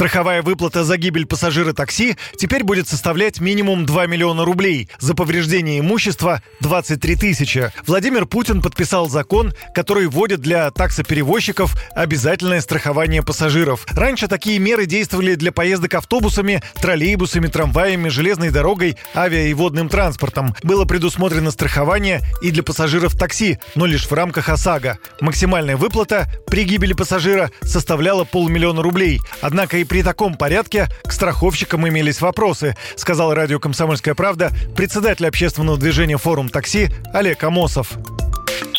Страховая выплата за гибель пассажира такси теперь будет составлять минимум 2 миллиона рублей. За повреждение имущества 23 тысячи. Владимир Путин подписал закон, который вводит для таксоперевозчиков обязательное страхование пассажиров. Раньше такие меры действовали для поездок автобусами, троллейбусами, трамваями, железной дорогой, авиа и водным транспортом. Было предусмотрено страхование и для пассажиров такси, но лишь в рамках ОСАГО. Максимальная выплата при гибели пассажира составляла полмиллиона рублей. Однако и при таком порядке к страховщикам имелись вопросы, сказал радио «Комсомольская правда» председатель общественного движения «Форум такси» Олег Амосов.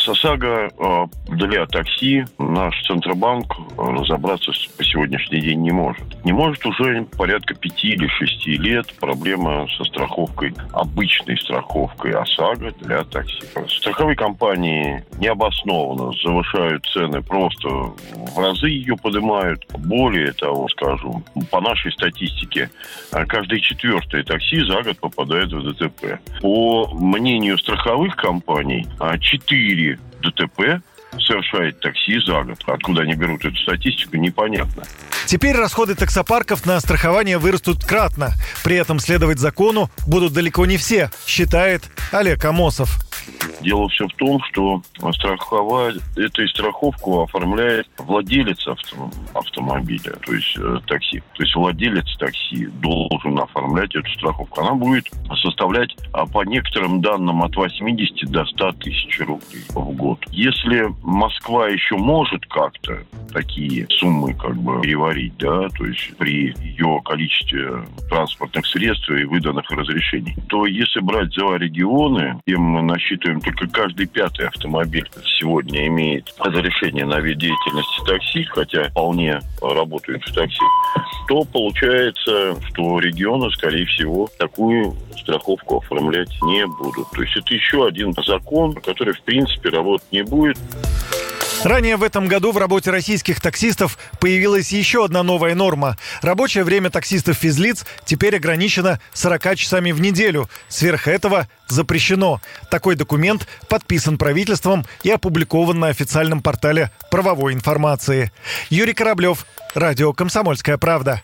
ОСАГО э, для такси наш Центробанк э, разобраться по сегодняшний день не может. Не может уже порядка пяти или шести лет проблема со страховкой, обычной страховкой ОСАГО для такси. Страховые компании необоснованно завышают цены, просто в разы ее поднимают. Более того, скажу, по нашей статистике, э, каждый четвертый такси за год попадает в ДТП. По мнению страховых компаний, 4 ДТП совершает такси за год. Откуда они берут эту статистику, непонятно. Теперь расходы таксопарков на страхование вырастут кратно. При этом следовать закону будут далеко не все, считает Олег Амосов. Дело все в том, что страховать, эту страховку оформляет владелец авто, автомобиля, то есть э, такси. То есть владелец такси должен оформлять эту страховку. Она будет составлять а, по некоторым данным от 80 до 100 тысяч рублей в год. Если Москва еще может как-то такие суммы как бы переварить, да, то есть при ее количестве транспортных средств и выданных разрешений, то если брать за регионы, где мы насчитываем только каждый пятый автомобиль сегодня имеет разрешение на вид деятельности такси, хотя вполне работают в такси, то получается, что регионы, скорее всего, такую страховку оформлять не будут. То есть это еще один закон, который, в принципе, работать не будет. Ранее в этом году в работе российских таксистов появилась еще одна новая норма. Рабочее время таксистов-физлиц теперь ограничено 40 часами в неделю. Сверх этого запрещено. Такой документ подписан правительством и опубликован на официальном портале правовой информации. Юрий Кораблев, Радио «Комсомольская правда».